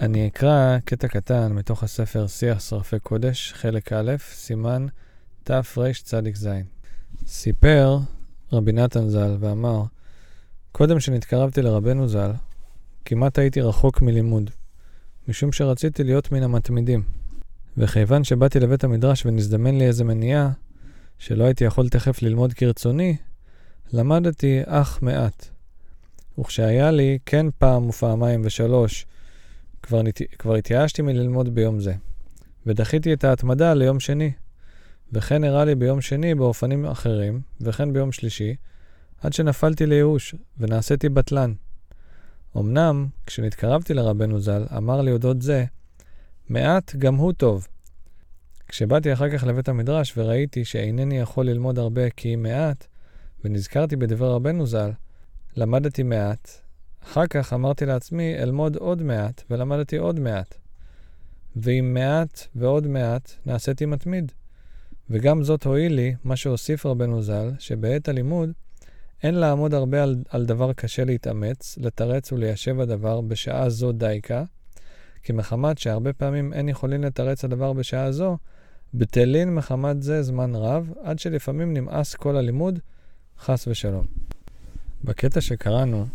אני אקרא קטע קטן מתוך הספר שיח שרפי קודש, חלק א', סימן תרצ"ז. סיפר רבי נתן ז"ל ואמר, קודם שנתקרבתי לרבנו ז"ל, כמעט הייתי רחוק מלימוד, משום שרציתי להיות מן המתמידים. וכיוון שבאתי לבית המדרש ונזדמן לי איזה מניעה, שלא הייתי יכול תכף ללמוד כרצוני, למדתי אך מעט. וכשהיה לי כן פעם ופעמיים ושלוש, כבר, נת... כבר התייאשתי מללמוד ביום זה, ודחיתי את ההתמדה ליום שני. וכן הראה לי ביום שני באופנים אחרים, וכן ביום שלישי, עד שנפלתי לייאוש, ונעשיתי בטלן. אמנם, כשנתקרבתי לרבנו ז"ל, אמר לי אודות זה, מעט גם הוא טוב. כשבאתי אחר כך לבית המדרש וראיתי שאינני יכול ללמוד הרבה כי מעט, ונזכרתי בדבר רבנו ז"ל, למדתי מעט. אחר כך אמרתי לעצמי, אלמוד עוד מעט, ולמדתי עוד מעט. ועם מעט ועוד מעט נעשיתי מתמיד. וגם זאת הועיל לי, מה שהוסיף רבנו ז"ל, שבעת הלימוד אין לעמוד הרבה על, על דבר קשה להתאמץ, לתרץ וליישב הדבר בשעה זו דייקה, כי מחמת שהרבה פעמים אין יכולים לתרץ הדבר בשעה זו, בטלין מחמת זה זמן רב, עד שלפעמים נמאס כל הלימוד, חס ושלום. בקטע שקראנו,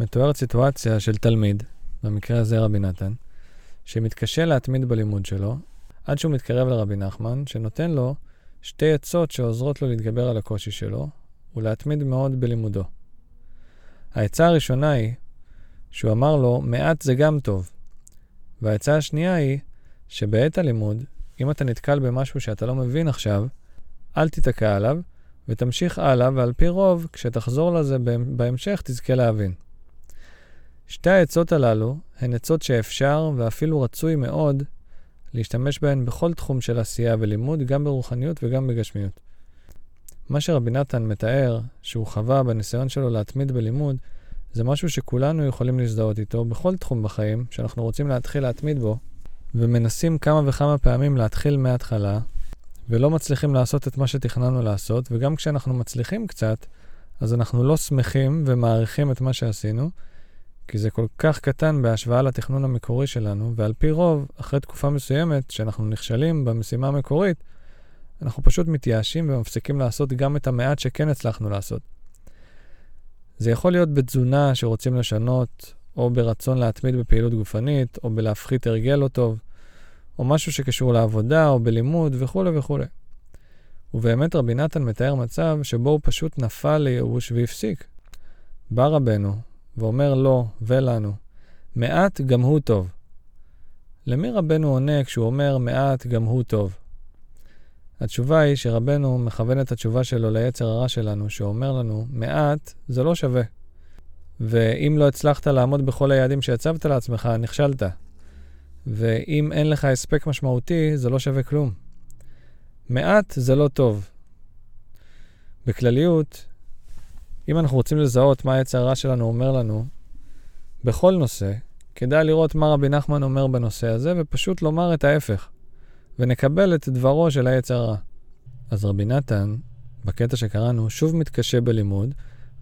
מתוארת סיטואציה של תלמיד, במקרה הזה רבי נתן, שמתקשה להתמיד בלימוד שלו, עד שהוא מתקרב לרבי נחמן, שנותן לו שתי עצות שעוזרות לו להתגבר על הקושי שלו, ולהתמיד מאוד בלימודו. העצה הראשונה היא שהוא אמר לו, מעט זה גם טוב. והעצה השנייה היא שבעת הלימוד, אם אתה נתקל במשהו שאתה לא מבין עכשיו, אל תיתקע עליו, ותמשיך הלאה, ועל פי רוב, כשתחזור לזה בהמשך, תזכה להבין. שתי העצות הללו הן עצות שאפשר ואפילו רצוי מאוד להשתמש בהן בכל תחום של עשייה ולימוד, גם ברוחניות וגם בגשמיות. מה שרבי נתן מתאר, שהוא חווה בניסיון שלו להתמיד בלימוד, זה משהו שכולנו יכולים להזדהות איתו בכל תחום בחיים שאנחנו רוצים להתחיל להתמיד בו, ומנסים כמה וכמה פעמים להתחיל מההתחלה, ולא מצליחים לעשות את מה שתכננו לעשות, וגם כשאנחנו מצליחים קצת, אז אנחנו לא שמחים ומעריכים את מה שעשינו, כי זה כל כך קטן בהשוואה לתכנון המקורי שלנו, ועל פי רוב, אחרי תקופה מסוימת, שאנחנו נכשלים במשימה המקורית, אנחנו פשוט מתייאשים ומפסיקים לעשות גם את המעט שכן הצלחנו לעשות. זה יכול להיות בתזונה שרוצים לשנות, או ברצון להתמיד בפעילות גופנית, או בלהפחית הרגל לא טוב, או משהו שקשור לעבודה, או בלימוד, וכולי וכולי. ובאמת רבי נתן מתאר מצב שבו הוא פשוט נפל לייאוש והפסיק. בא רבנו ואומר לו ולנו, מעט גם הוא טוב. למי רבנו עונה כשהוא אומר מעט גם הוא טוב? התשובה היא שרבנו מכוון את התשובה שלו ליצר הרע שלנו, שאומר לנו, מעט זה לא שווה. ואם לא הצלחת לעמוד בכל היעדים שהצבת לעצמך, נכשלת. ואם אין לך הספק משמעותי, זה לא שווה כלום. מעט זה לא טוב. בכלליות, אם אנחנו רוצים לזהות מה היצר הרע שלנו אומר לנו, בכל נושא, כדאי לראות מה רבי נחמן אומר בנושא הזה, ופשוט לומר את ההפך. ונקבל את דברו של היצר הרע. אז רבי נתן, בקטע שקראנו, שוב מתקשה בלימוד,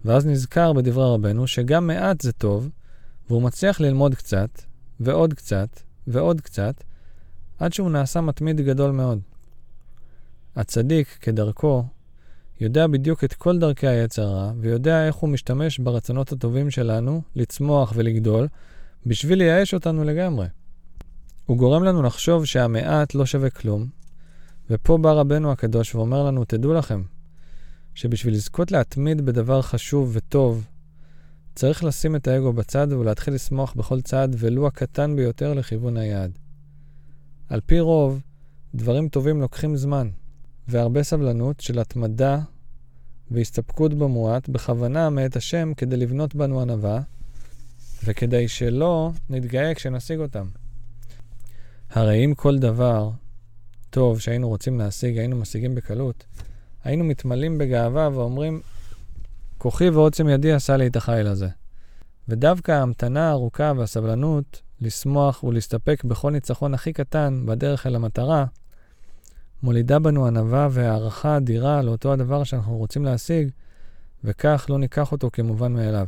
ואז נזכר בדברי רבנו שגם מעט זה טוב, והוא מצליח ללמוד קצת, ועוד קצת, ועוד קצת, עד שהוא נעשה מתמיד גדול מאוד. הצדיק, כדרכו, יודע בדיוק את כל דרכי היצר הרע, ויודע איך הוא משתמש ברצונות הטובים שלנו לצמוח ולגדול, בשביל לייאש אותנו לגמרי. הוא גורם לנו לחשוב שהמעט לא שווה כלום, ופה בא רבנו הקדוש ואומר לנו, תדעו לכם, שבשביל לזכות להתמיד בדבר חשוב וטוב, צריך לשים את האגו בצד ולהתחיל לשמוח בכל צעד, ולו הקטן ביותר, לכיוון היעד. על פי רוב, דברים טובים לוקחים זמן, והרבה סבלנות של התמדה והסתפקות במועט, בכוונה מאת השם, כדי לבנות בנו ענווה, וכדי שלא נתגאה כשנשיג אותם. הרי אם כל דבר טוב שהיינו רוצים להשיג, היינו משיגים בקלות, היינו מתמלאים בגאווה ואומרים, כוחי ועוצם ידי עשה לי את החיל הזה. ודווקא ההמתנה הארוכה והסבלנות לשמוח ולהסתפק בכל ניצחון הכי קטן בדרך אל המטרה, מולידה בנו ענווה והערכה אדירה לאותו הדבר שאנחנו רוצים להשיג, וכך לא ניקח אותו כמובן מאליו.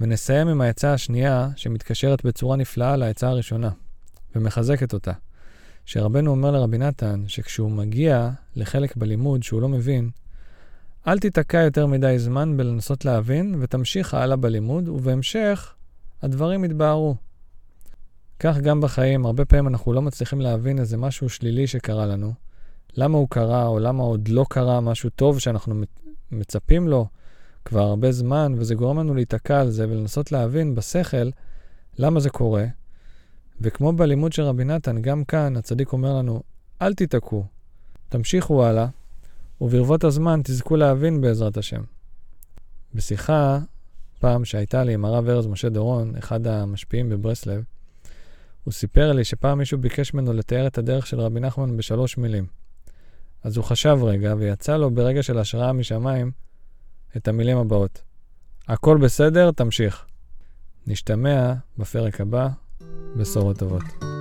ונסיים עם העצה השנייה, שמתקשרת בצורה נפלאה לעצה הראשונה, ומחזקת אותה. שרבנו אומר לרבי נתן, שכשהוא מגיע לחלק בלימוד שהוא לא מבין, אל תיתקע יותר מדי זמן בלנסות להבין, ותמשיך הלאה בלימוד, ובהמשך הדברים יתבהרו. כך גם בחיים, הרבה פעמים אנחנו לא מצליחים להבין איזה משהו שלילי שקרה לנו, למה הוא קרה, או למה עוד לא קרה משהו טוב שאנחנו מצפים לו כבר הרבה זמן, וזה גורם לנו להיתקע על זה ולנסות להבין בשכל למה זה קורה. וכמו בלימוד של רבי נתן, גם כאן הצדיק אומר לנו, אל תיתקעו, תמשיכו הלאה, וברבות הזמן תזכו להבין בעזרת השם. בשיחה פעם שהייתה לי עם הרב ארז משה דורון, אחד המשפיעים בברסלב, הוא סיפר לי שפעם מישהו ביקש ממנו לתאר את הדרך של רבי נחמן בשלוש מילים. אז הוא חשב רגע, ויצא לו ברגע של השראה משמיים את המילים הבאות: הכל בסדר, תמשיך. נשתמע בפרק הבא, בשורות טובות.